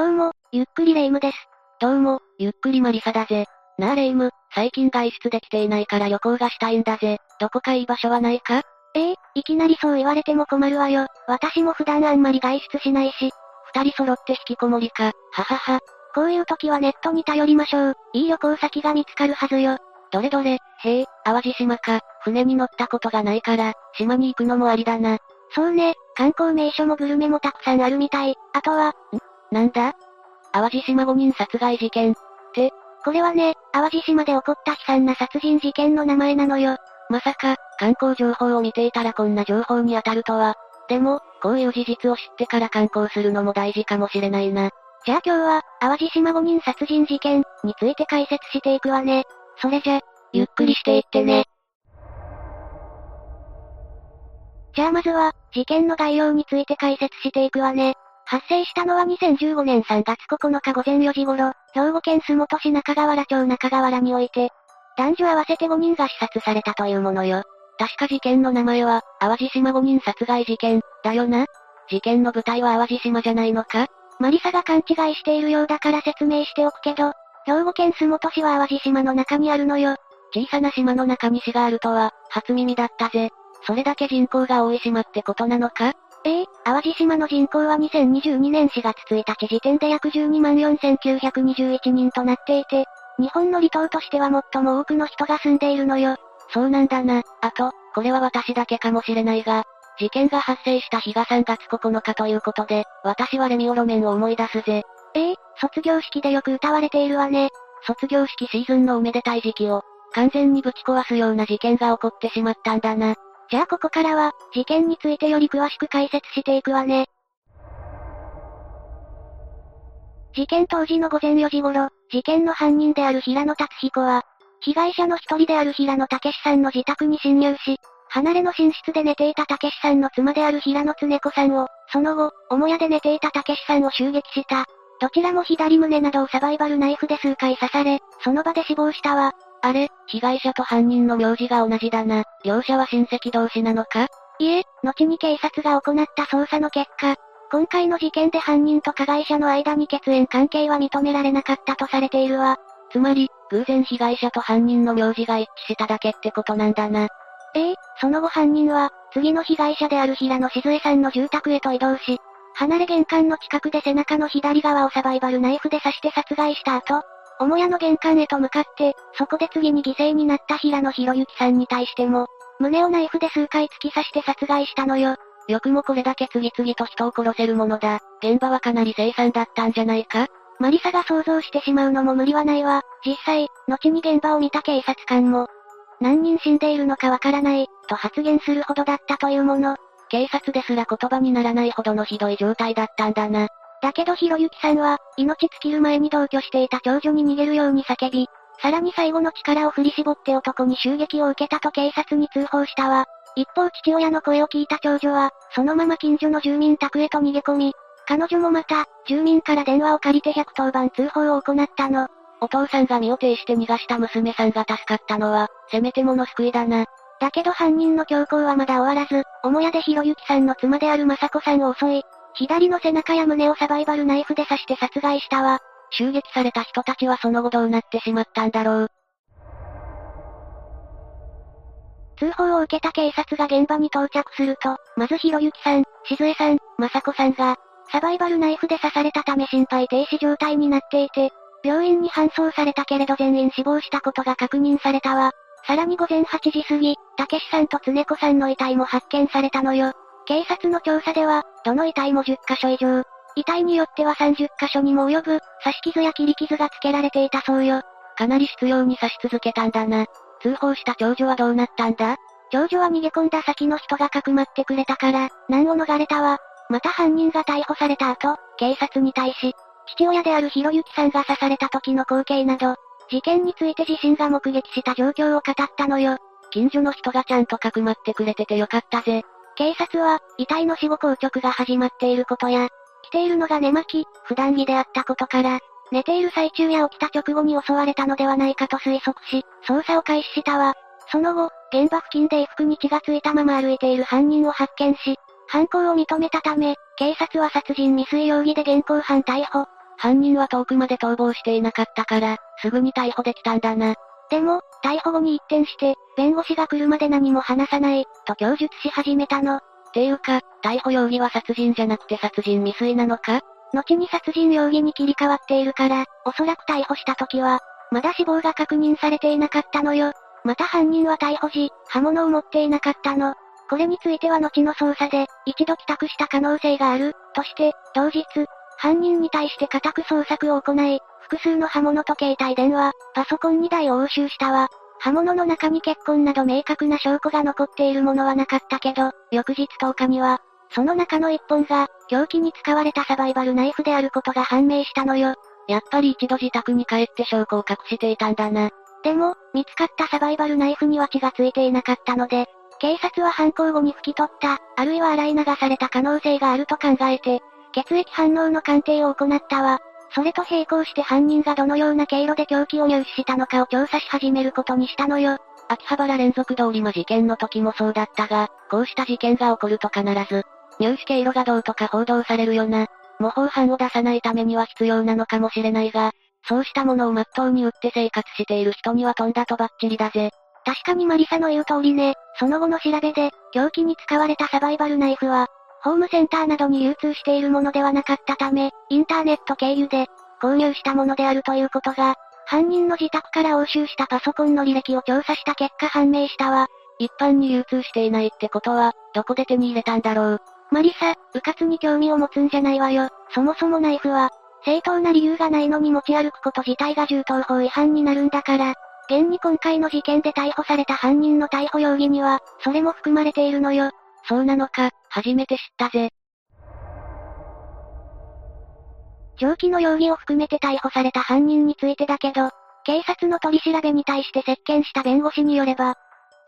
どうも、ゆっくりレ夢ムです。どうも、ゆっくりマリサだぜ。なあレ夢ム、最近外出できていないから旅行がしたいんだぜ。どこかいい場所はないか？ええいきなりそう言われても困るわよ。私も普段あんまり外出しないし。二人揃って引きこもりか、ははは。こういう時はネットに頼りましょう。いい旅行先が見つかるはずよ。どれどれ、へえ、淡路島か。船に乗ったことがないから、島に行くのもありだな。そうね、観光名所もグルメもたくさんあるみたい。あとは、んなんだ？淡路島5人殺害事件。って、これはね、淡路島で起こった悲惨な殺人事件の名前なのよ。まさか、観光情報を見ていたらこんな情報に当たるとは。でも、こういう事実を知ってから観光するのも大事かもしれないな。じゃあ今日は、淡路島5人殺人事件について解説していくわね。それじゃ、ゆっくりしていってね。じゃあまずは、事件の概要について解説していくわね。発生したのは2015年3月9日午前4時頃、兵庫県洲本市中川原町中川原において、男女合わせて5人が刺殺されたというものよ。確か事件の名前は、淡路島5人殺害事件、だよな？事件の舞台は淡路島じゃないのか？マリサが勘違いしているようだから説明しておくけど、兵庫県洲本市は淡路島の中にあるのよ。小さな島の中に市があるとは、初耳だったぜ。それだけ人口が多い島ってことなのか？ええ淡路島の人口は2022年4月1日時点で約12万4921人となっていて、日本の離島としては最も多くの人が住んでいるのよ。そうなんだな。あと、これは私だけかもしれないが、事件が発生した日が3月9日ということで、私はレミオロメンを思い出すぜ。ええ卒業式でよく歌われているわね。卒業式シーズンのおめでたい時期を、完全にぶち壊すような事件が起こってしまったんだな。じゃあここからは、事件についてより詳しく解説していくわね。事件当時の午前4時頃、事件の犯人である平野達彦は、被害者の一人である平野武さんの自宅に侵入し、離れの寝室で寝ていた武さんの妻である平野恒子さんを、その後、母屋で寝ていた武さんを襲撃した。どちらも左胸などをサバイバルナイフで数回刺され、その場で死亡したわ。あれ、被害者と犯人の名字が同じだな。両者は親戚同士なのか？いえ、後に警察が行った捜査の結果、今回の事件で犯人と加害者の間に血縁関係は認められなかったとされているわ。つまり、偶然被害者と犯人の名字が一致しただけってことなんだな。ええその後犯人は、次の被害者である平野静江さんの住宅へと移動し、離れ玄関の近くで背中の左側をサバイバルナイフで刺して殺害した後、母屋の玄関へと向かって、そこで次に犠牲になった平野博之さんに対しても、胸をナイフで数回突き刺して殺害したのよ。よくもこれだけ次々と人を殺せるものだ。現場はかなり凄惨だったんじゃないか？マリサが想像してしまうのも無理はないわ。実際、後に現場を見た警察官も、何人死んでいるのかわからない、と発言するほどだったというもの。警察ですら言葉にならないほどのひどい状態だったんだな。だけどひろゆきさんは、命尽きる前に同居していた長女に逃げるように叫び、さらに最後の力を振り絞って男に襲撃を受けたと警察に通報したわ。一方父親の声を聞いた長女は、そのまま近所の住民宅へと逃げ込み、彼女もまた、住民から電話を借りて110番通報を行ったの。お父さんが身を挺して逃がした娘さんが助かったのは、せめてもの救いだな。だけど犯人の強行はまだ終わらず、母屋でひろゆきさんの妻である雅子さんを襲い、左の背中や胸をサバイバルナイフで刺して殺害したわ。襲撃された人たちはその後どうなってしまったんだろう。通報を受けた警察が現場に到着すると、まずひろゆきさん、静江さん、雅子さんが、サバイバルナイフで刺されたため心肺停止状態になっていて、病院に搬送されたけれど全員死亡したことが確認されたわ。さらに午前8時過ぎ、たけしさんとつねこさんの遺体も発見されたのよ。警察の調査では、どの遺体も10箇所以上、遺体によっては30箇所にも及ぶ、刺し傷や切り傷がつけられていたそうよ。かなり執拗に刺し続けたんだな。通報した長女はどうなったんだ？長女は逃げ込んだ先の人がかくまってくれたから、難を逃れたわ。また犯人が逮捕された後、警察に対し、父親であるひろゆきさんが刺された時の光景など、事件について自身が目撃した状況を語ったのよ。近所の人がちゃんとかくまってくれててよかったぜ。警察は、遺体の死後硬直が始まっていることや、着ているのが寝巻き、普段着であったことから、寝ている最中や起きた直後に襲われたのではないかと推測し、捜査を開始したわ。その後、現場付近で衣服に血がついたまま歩いている犯人を発見し、犯行を認めたため、警察は殺人未遂容疑で現行犯逮捕。犯人は遠くまで逃亡していなかったから、すぐに逮捕できたんだな。でも、逮捕後に一転して、弁護士が来るまで何も話さない、と供述し始めたの。っていうか、逮捕容疑は殺人じゃなくて殺人未遂なのか？後に殺人容疑に切り替わっているから、おそらく逮捕した時は、まだ死亡が確認されていなかったのよ。また犯人は逮捕時、刃物を持っていなかったの。これについては後の捜査で、一度帰宅した可能性がある、として、当日、犯人に対して家宅捜索を行い、複数の刃物と携帯電話、パソコン2台を押収したわ。刃物の中に血痕など明確な証拠が残っているものはなかったけど、翌日10日には、その中の一本が、凶器に使われたサバイバルナイフであることが判明したのよ。やっぱり一度自宅に帰って証拠を隠していたんだな。でも、見つかったサバイバルナイフには血がついていなかったので、警察は犯行後に拭き取った、あるいは洗い流された可能性があると考えて、血液反応の鑑定を行ったわ。それと並行して犯人がどのような経路で凶器を入手したのかを調査し始めることにしたのよ。秋葉原連続通り魔事件の時もそうだったが、こうした事件が起こると必ず、入手経路がどうとか報道されるよな。模倣犯を出さないためには必要なのかもしれないが、そうしたものを真っ当に売って生活している人には飛んだとバッチリだぜ。確かにマリサの言う通りね、その後の調べで、凶器に使われたサバイバルナイフは、ホームセンターなどに流通しているものではなかったため、インターネット経由で、購入したものであるということが、犯人の自宅から押収したパソコンの履歴を調査した結果判明したわ。一般に流通していないってことは、どこで手に入れたんだろう。マリサ、迂闊に興味を持つんじゃないわよ。そもそもナイフは、正当な理由がないのに持ち歩くこと自体が銃刀法違反になるんだから、現に今回の事件で逮捕された犯人の逮捕容疑には、それも含まれているのよ。そうなのか、初めて知ったぜ。上記の容疑を含めて逮捕された犯人についてだけど、警察の取り調べに対して接見した弁護士によれば、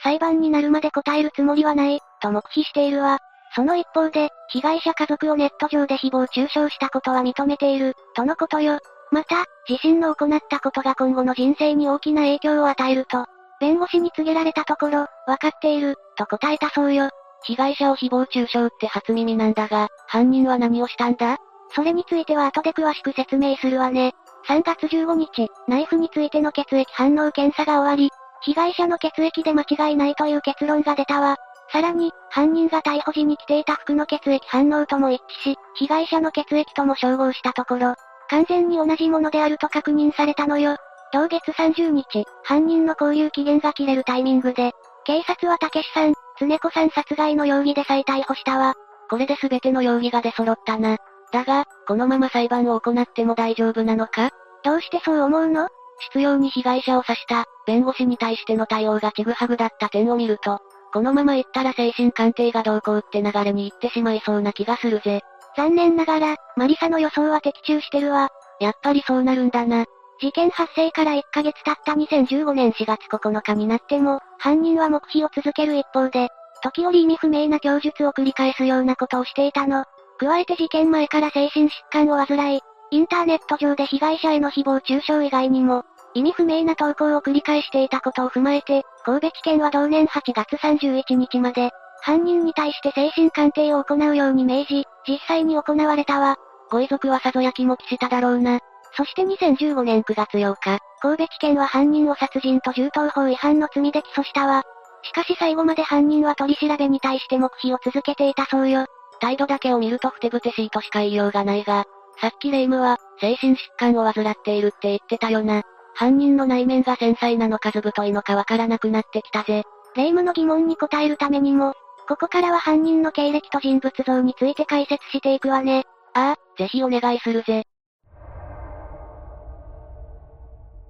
裁判になるまで答えるつもりはない、と黙秘しているわ。その一方で、被害者家族をネット上で誹謗中傷したことは認めている、とのことよ。また、自身の行ったことが今後の人生に大きな影響を与えると、弁護士に告げられたところ、わかっている、と答えたそうよ。被害者を誹謗中傷って初耳なんだが、犯人は何をしたんだ？それについては後で詳しく説明するわね。3月15日、ナイフについての血液反応検査が終わり、被害者の血液で間違いないという結論が出たわ。さらに、犯人が逮捕時に着ていた服の血液反応とも一致し、被害者の血液とも照合したところ、完全に同じものであると確認されたのよ。同月30日、犯人の交留期限が切れるタイミングで、警察は竹志さん、常子さん殺害の容疑で再逮捕したわ。これで全ての容疑が出揃ったな。だが、このまま裁判を行っても大丈夫なのか？どうしてそう思うの？執拗に被害者を刺した、弁護士に対しての対応がちぐはぐだった点を見ると、このまま行ったら精神鑑定がどうこうって流れに行ってしまいそうな気がするぜ。残念ながら、マリサの予想は的中してるわ。やっぱりそうなるんだな。事件発生から1ヶ月経った2015年4月9日になっても、犯人は黙秘を続ける一方で、時折意味不明な供述を繰り返すようなことをしていたの。加えて事件前から精神疾患を患い、インターネット上で被害者への誹謗中傷以外にも、意味不明な投稿を繰り返していたことを踏まえて、神戸地検は同年8月31日まで、犯人に対して精神鑑定を行うように命じ、実際に行われたわ。ご遺族はさぞやきもきしただろうな。そして2015年9月8日、神戸地検は犯人を殺人と銃刀法違反の罪で起訴したわ。しかし最後まで犯人は取り調べに対して黙秘を続けていたそうよ。態度だけを見るとふてぶてしいとしか言いようがないが、さっきレイムは、精神疾患を患っているって言ってたよな。犯人の内面が繊細なのかず太いのかわからなくなってきたぜ。霊夢の疑問に答えるためにも、ここからは犯人の経歴と人物像について解説していくわね。ああ、ぜひお願いするぜ。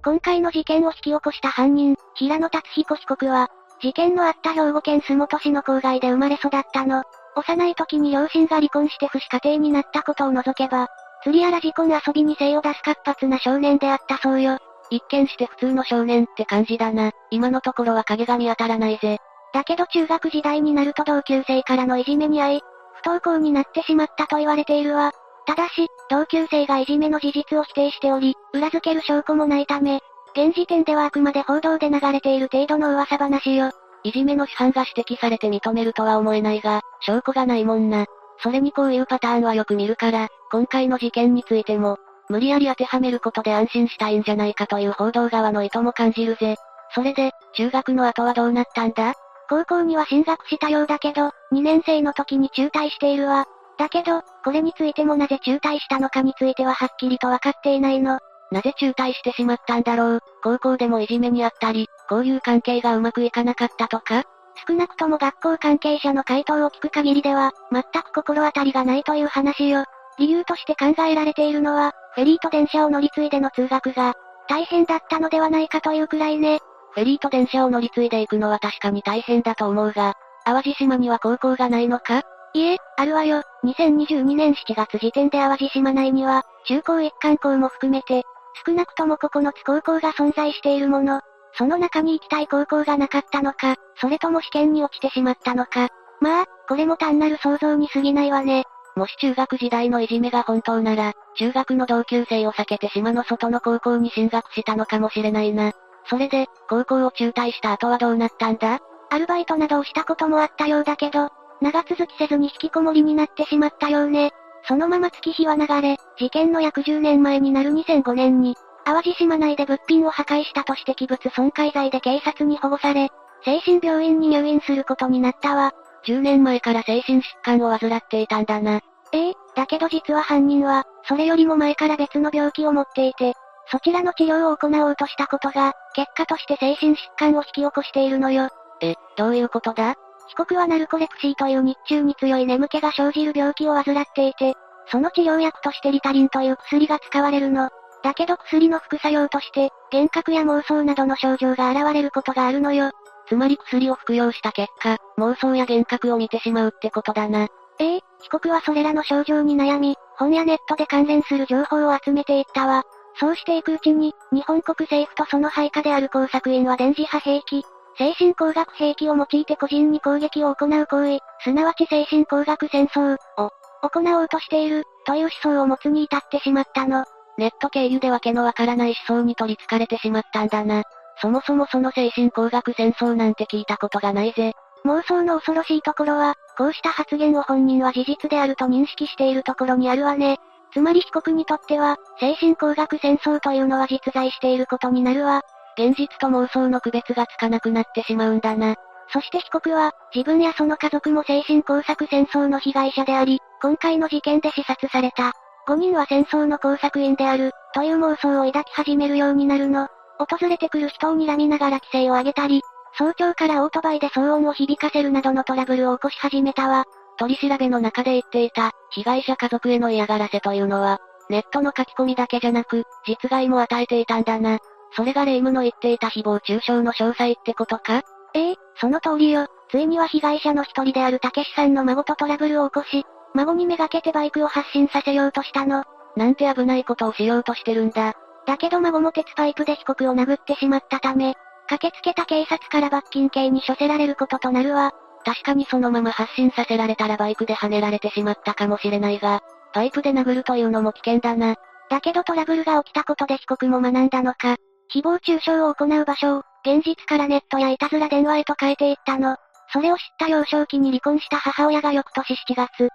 今回の事件を引き起こした犯人、平野達彦被告は、事件のあった兵庫県洲本市の郊外で生まれ育ったの。幼い時に両親が離婚して不死家庭になったことを除けば、釣りやら事故の遊びに精を出す活発な少年であったそうよ。一見して普通の少年って感じだな。今のところは影が見当たらないぜ。だけど中学時代になると同級生からのいじめに遭い、不登校になってしまったと言われているわ。ただし、同級生がいじめの事実を否定しており、裏付ける証拠もないため、現時点ではあくまで報道で流れている程度の噂話よ。いじめの批判が指摘されて認めるとは思えないが、証拠がないもんな。それにこういうパターンはよく見るから、今回の事件についても、無理やり当てはめることで安心したいんじゃないかという報道側の意図も感じるぜ。それで、中学の後はどうなったんだ？高校には進学したようだけど、2年生の時に中退しているわ。だけど、これについてもなぜ中退したのかについてははっきりとわかっていないの。なぜ中退してしまったんだろう高校でもいじめにあったり、交友関係がうまくいかなかったとか少なくとも学校関係者の回答を聞く限りでは、全く心当たりがないという話よ。理由として考えられているのは、フェリーと電車を乗り継いでの通学が、大変だったのではないかというくらいね。フェリーと電車を乗り継いでいくのは確かに大変だと思うが、淡路島には高校がないのか？いえ、あるわよ。2022年7月時点で淡路島内には、中高一貫校も含めて、少なくとも9つ高校が存在しているもの。その中に行きたい高校がなかったのか、それとも試験に落ちてしまったのか。まあ、これも単なる想像に過ぎないわね。もし中学時代のいじめが本当なら、中学の同級生を避けて島の外の高校に進学したのかもしれないな。それで、高校を中退した後はどうなったんだ？アルバイトなどをしたこともあったようだけど、長続きせずに引きこもりになってしまったようね。そのまま月日は流れ、事件の約10年前になる2005年に、淡路島内で物品を破壊したとして器物損壊罪で警察に保護され、精神病院に入院することになったわ。10年前から精神疾患を患っていたんだな。ええ、だけど実は犯人は、それよりも前から別の病気を持っていて、そちらの治療を行おうとしたことが、結果として精神疾患を引き起こしているのよ。え、どういうことだ被告はナルコレプシーという日中に強い眠気が生じる病気を患っていて、その治療薬としてリタリンという薬が使われるの。だけど薬の副作用として、幻覚や妄想などの症状が現れることがあるのよ。つまり薬を服用した結果、妄想や幻覚を見てしまうってことだな。ええ被告はそれらの症状に悩み、本やネットで関連する情報を集めていったわ。そうしていくうちに、日本国政府とその配下である工作員は電磁波兵器、精神工学兵器を用いて個人に攻撃を行う行為、すなわち精神工学戦争を行おうとしている、という思想を持つに至ってしまったの。ネット経由でわけのわからない思想に取り憑かれてしまったんだな。そもそもその精神工学戦争なんて聞いたことがないぜ。妄想の恐ろしいところは、こうした発言を本人は事実であると認識しているところにあるわね。つまり被告にとっては、精神工学戦争というのは実在していることになるわ。現実と妄想の区別がつかなくなってしまうんだな。そして被告は、自分やその家族も精神工作戦争の被害者であり、今回の事件で視察された。5人は戦争の工作員である、という妄想を抱き始めるようになるの。訪れてくる人を睨みながら規制を上げたり、早朝からオートバイで騒音を響かせるなどのトラブルを起こし始めたわ。取り調べの中で言っていた、被害者家族への嫌がらせというのは、ネットの書き込みだけじゃなく、実害も与えていたんだな。それが霊夢の言っていた誹謗中傷の詳細ってことか？ええその通りよ。ついには被害者の一人であるたけしさんの孫とトラブルを起こし、孫にめがけてバイクを発進させようとしたの。なんて危ないことをしようとしてるんだ。だけど孫も鉄パイプで被告を殴ってしまったため、駆けつけた警察から罰金刑に処せられることとなるわ。確かにそのまま発進させられたらバイクで跳ねられてしまったかもしれないが、パイプで殴るというのも危険だな。だけどトラブルが起きたことで被告も学んだのか。誹謗中傷を行う場所を、現実からネットやいたずら電話へと変えていったの。それを知った幼少期に離婚した母親が翌年7月、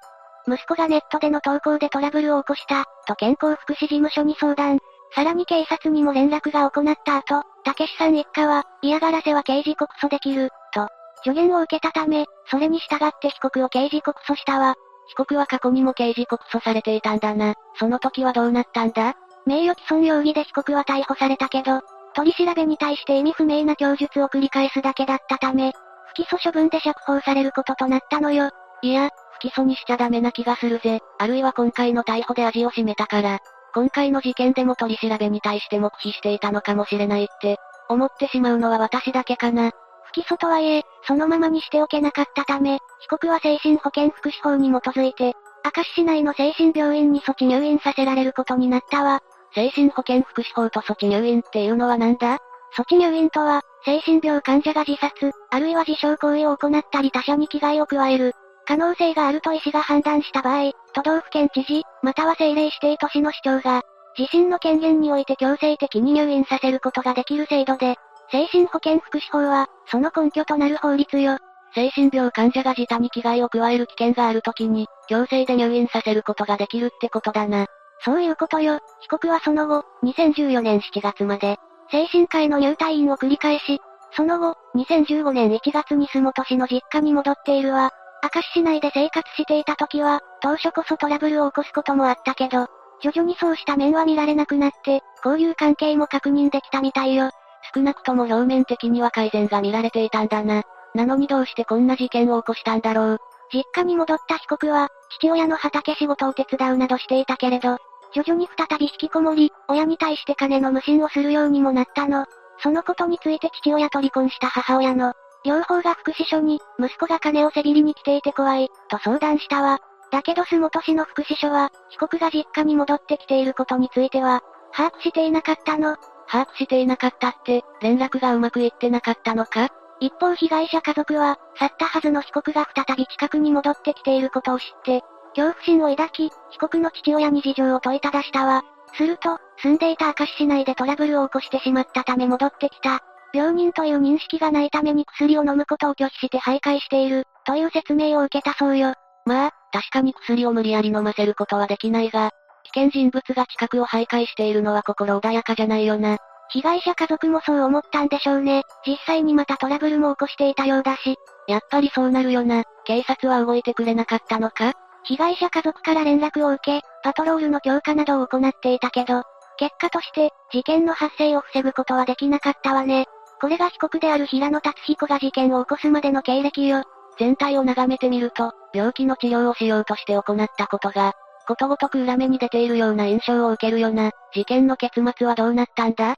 息子がネットでの投稿でトラブルを起こした、と健康福祉事務所に相談。さらに警察にも連絡が行った後、たけしさん一家は、嫌がらせは刑事告訴できる、と、助言を受けたため、それに従って被告を刑事告訴したわ。被告は過去にも刑事告訴されていたんだな。その時はどうなったんだ？名誉毀損容疑で被告は逮捕されたけど、取り調べに対して意味不明な供述を繰り返すだけだったため、不起訴処分で釈放されることとなったのよ。いや、不起訴にしちゃダメな気がするぜ。あるいは今回の逮捕で味を占めたから、今回の事件でも取り調べに対して黙秘していたのかもしれないって、思ってしまうのは私だけかな。不起訴とはいえ、そのままにしておけなかったため、被告は精神保健福祉法に基づいて、明石市内の精神病院に措置入院させられることになったわ。精神保健福祉法と措置入院っていうのはなんだ？措置入院とは、精神病患者が自殺、あるいは自傷行為を行ったり他者に危害を加える、可能性があると医師が判断した場合、都道府県知事、または政令指定都市の市長が、自身の権限において強制的に入院させることができる制度で、精神保健福祉法は、その根拠となる法律よ。精神病患者が自他に危害を加える危険があるときに、強制で入院させることができるってことだな。そういうことよ。被告はその後、2014年7月まで、精神科への入退院を繰り返し、その後、2015年1月に洲本市の実家に戻っているわ。明石市内で生活していた時は、当初こそトラブルを起こすこともあったけど、徐々にそうした面は見られなくなって、交友関係も確認できたみたいよ。少なくとも表面的には改善が見られていたんだな。なのにどうしてこんな事件を起こしたんだろう。実家に戻った被告は、父親の畑仕事を手伝うなどしていたけれど、徐々に再び引きこもり、親に対して金の無心をするようにもなったの。そのことについて父親と離婚した母親の、両方が福祉所に、息子が金をせびりに来ていて怖い、と相談したわ。だけど洲本市の福祉所は、被告が実家に戻ってきていることについては、把握していなかったの。把握していなかったって、連絡がうまくいってなかったのか一方被害者家族は、去ったはずの被告が再び近くに戻ってきていることを知って、恐怖心を抱き、被告の父親に事情を問いただしたわ。すると、住んでいた明石市内でトラブルを起こしてしまったため戻ってきた。病人という認識がないために薬を飲むことを拒否して徘徊している、という説明を受けたそうよ。まあ、確かに薬を無理やり飲ませることはできないが、危険人物が近くを徘徊しているのは心穏やかじゃないよな。被害者家族もそう思ったんでしょうね。実際にまたトラブルも起こしていたようだし。やっぱりそうなるよな。警察は動いてくれなかったのか？被害者家族から連絡を受け、パトロールの強化などを行っていたけど、結果として、事件の発生を防ぐことはできなかったわね。これが被告である平野達彦が事件を起こすまでの経歴よ。全体を眺めてみると、病気の治療をしようとして行ったことが、ことごとく裏目に出ているような印象を受けるよな。事件の結末はどうなったんだ？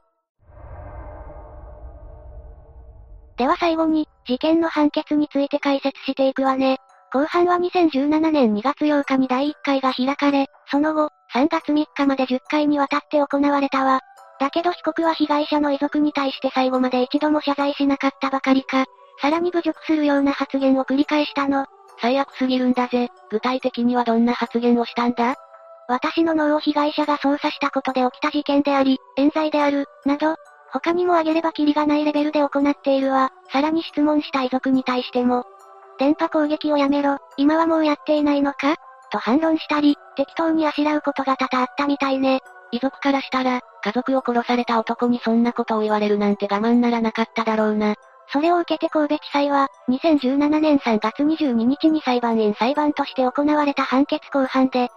では最後に、事件の判決について解説していくわね。後半は2017年2月8日に第1回が開かれ、その後、3月3日まで10回にわたって行われたわ。だけど被告は被害者の遺族に対して最後まで一度も謝罪しなかったばかりか、さらに侮辱するような発言を繰り返したの。最悪すぎるんだぜ。具体的にはどんな発言をしたんだ？私の脳を被害者が操作したことで起きた事件であり、冤罪である、など、他にも挙げればキリがないレベルで行っているわ。さらに質問した遺族に対しても、電波攻撃をやめろ、今はもうやっていないのか？と反論したり、適当にあしらうことが多々あったみたいね。遺族からしたら、家族を殺された男にそんなことを言われるなんて我慢ならなかっただろうな。それを受けて神戸地裁は、2017年3月22日に裁判員裁判として行われた判決公判で、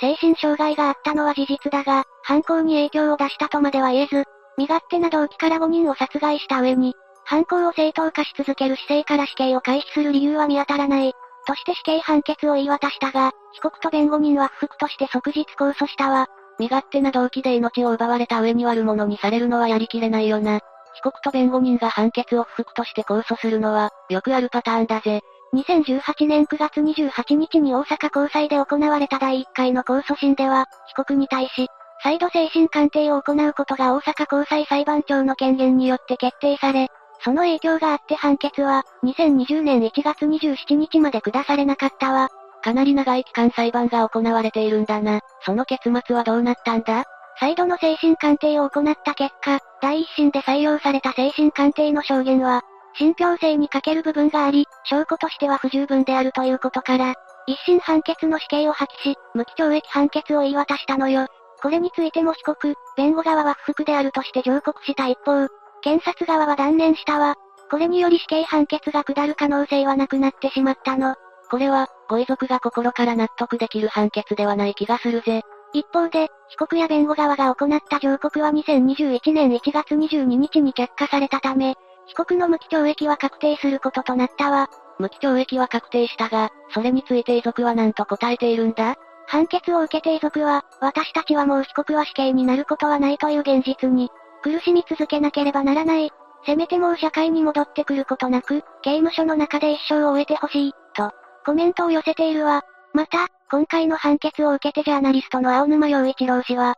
精神障害があったのは事実だが、犯行に影響を出したとまでは言えず、身勝手な動機から5人を殺害した上に、犯行を正当化し続ける姿勢から死刑を回避する理由は見当たらない。として死刑判決を言い渡したが、被告と弁護人は不服として即日控訴したわ。身勝手な動機で命を奪われた上に悪者にされるのはやりきれないよな。被告と弁護人が判決を不服として控訴するのは、よくあるパターンだぜ。2018年9月28日に大阪高裁で行われた第1回の控訴審では、被告に対し、再度精神鑑定を行うことが大阪高裁裁判長の権限によって決定され、その影響があって判決は、2020年1月27日まで下されなかったわ。かなり長い期間裁判が行われているんだな。その結末はどうなったんだ？再度の精神鑑定を行った結果、第一審で採用された精神鑑定の証言は、信憑性に欠ける部分があり、証拠としては不十分であるということから、一審判決の死刑を破棄し、無期懲役判決を言い渡したのよ。これについても被告、弁護側は不服であるとして上告した一方、検察側は断念したわ。これにより死刑判決が下る可能性はなくなってしまったの。これは、ご遺族が心から納得できる判決ではない気がするぜ。一方で、被告や弁護側が行った上告は2021年1月22日に却下されたため、被告の無期懲役は確定することとなったわ。無期懲役は確定したが、それについて遺族は何と答えているんだ？判決を受けて遺族は、私たちはもう被告は死刑になることはないという現実に、苦しみ続けなければならない。せめてもう社会に戻ってくることなく、刑務所の中で一生を終えてほしい、と、コメントを寄せているわ。また、今回の判決を受けてジャーナリストの青沼洋一郎氏は、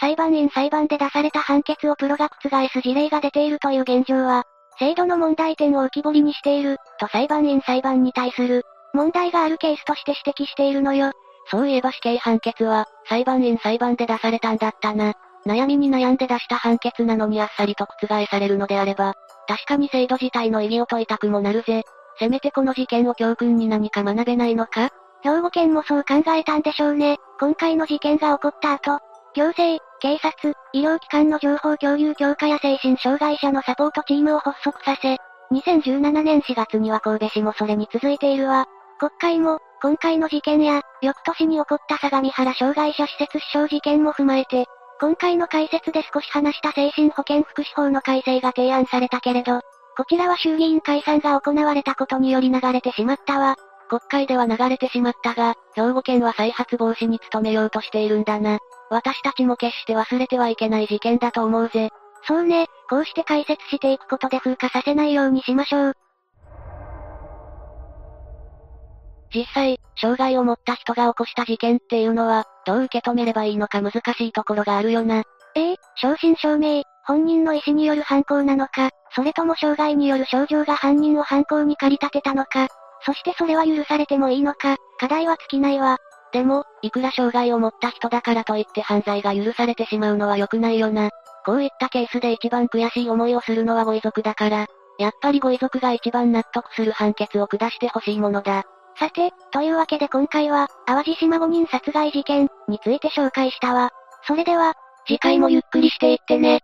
裁判員裁判で出された判決をプロが覆す事例が出ているという現状は、制度の問題点を浮き彫りにしている、と裁判員裁判に対する、問題があるケースとして指摘しているのよ。そういえば死刑判決は、裁判員裁判で出されたんだったな。悩みに悩んで出した判決なのにあっさりと覆されるのであれば、確かに制度自体の意義を問いたくもなるぜ。せめてこの事件を教訓に何か学べないのか？兵庫県もそう考えたんでしょうね。今回の事件が起こった後、行政、警察、医療機関の情報共有強化や精神障害者のサポートチームを発足させ、2017年4月には神戸市もそれに続いているわ。国会も、今回の事件や、翌年に起こった相模原障害者施設死傷事件も踏まえて、今回の解説で少し話した精神保健福祉法の改正が提案されたけれど、こちらは衆議院解散が行われたことにより流れてしまったわ。国会では流れてしまったが、兵庫県は再発防止に努めようとしているんだな。私たちも決して忘れてはいけない事件だと思うぜ。そうね、こうして解説していくことで風化させないようにしましょう。実際、障害を持った人が起こした事件っていうのは、どう受け止めればいいのか難しいところがあるよな。ええ正真正銘、本人の意思による犯行なのか、それとも障害による症状が犯人を犯行に駆り立てたのか、そしてそれは許されてもいいのか、課題は尽きないわ。でも、いくら障害を持った人だからといって犯罪が許されてしまうのは良くないよな。こういったケースで一番悔しい思いをするのはご遺族だから、やっぱりご遺族が一番納得する判決を下してほしいものだ。さて、というわけで今回は、淡路島5人殺害事件について紹介したわ。それでは、次回もゆっくりしていってね。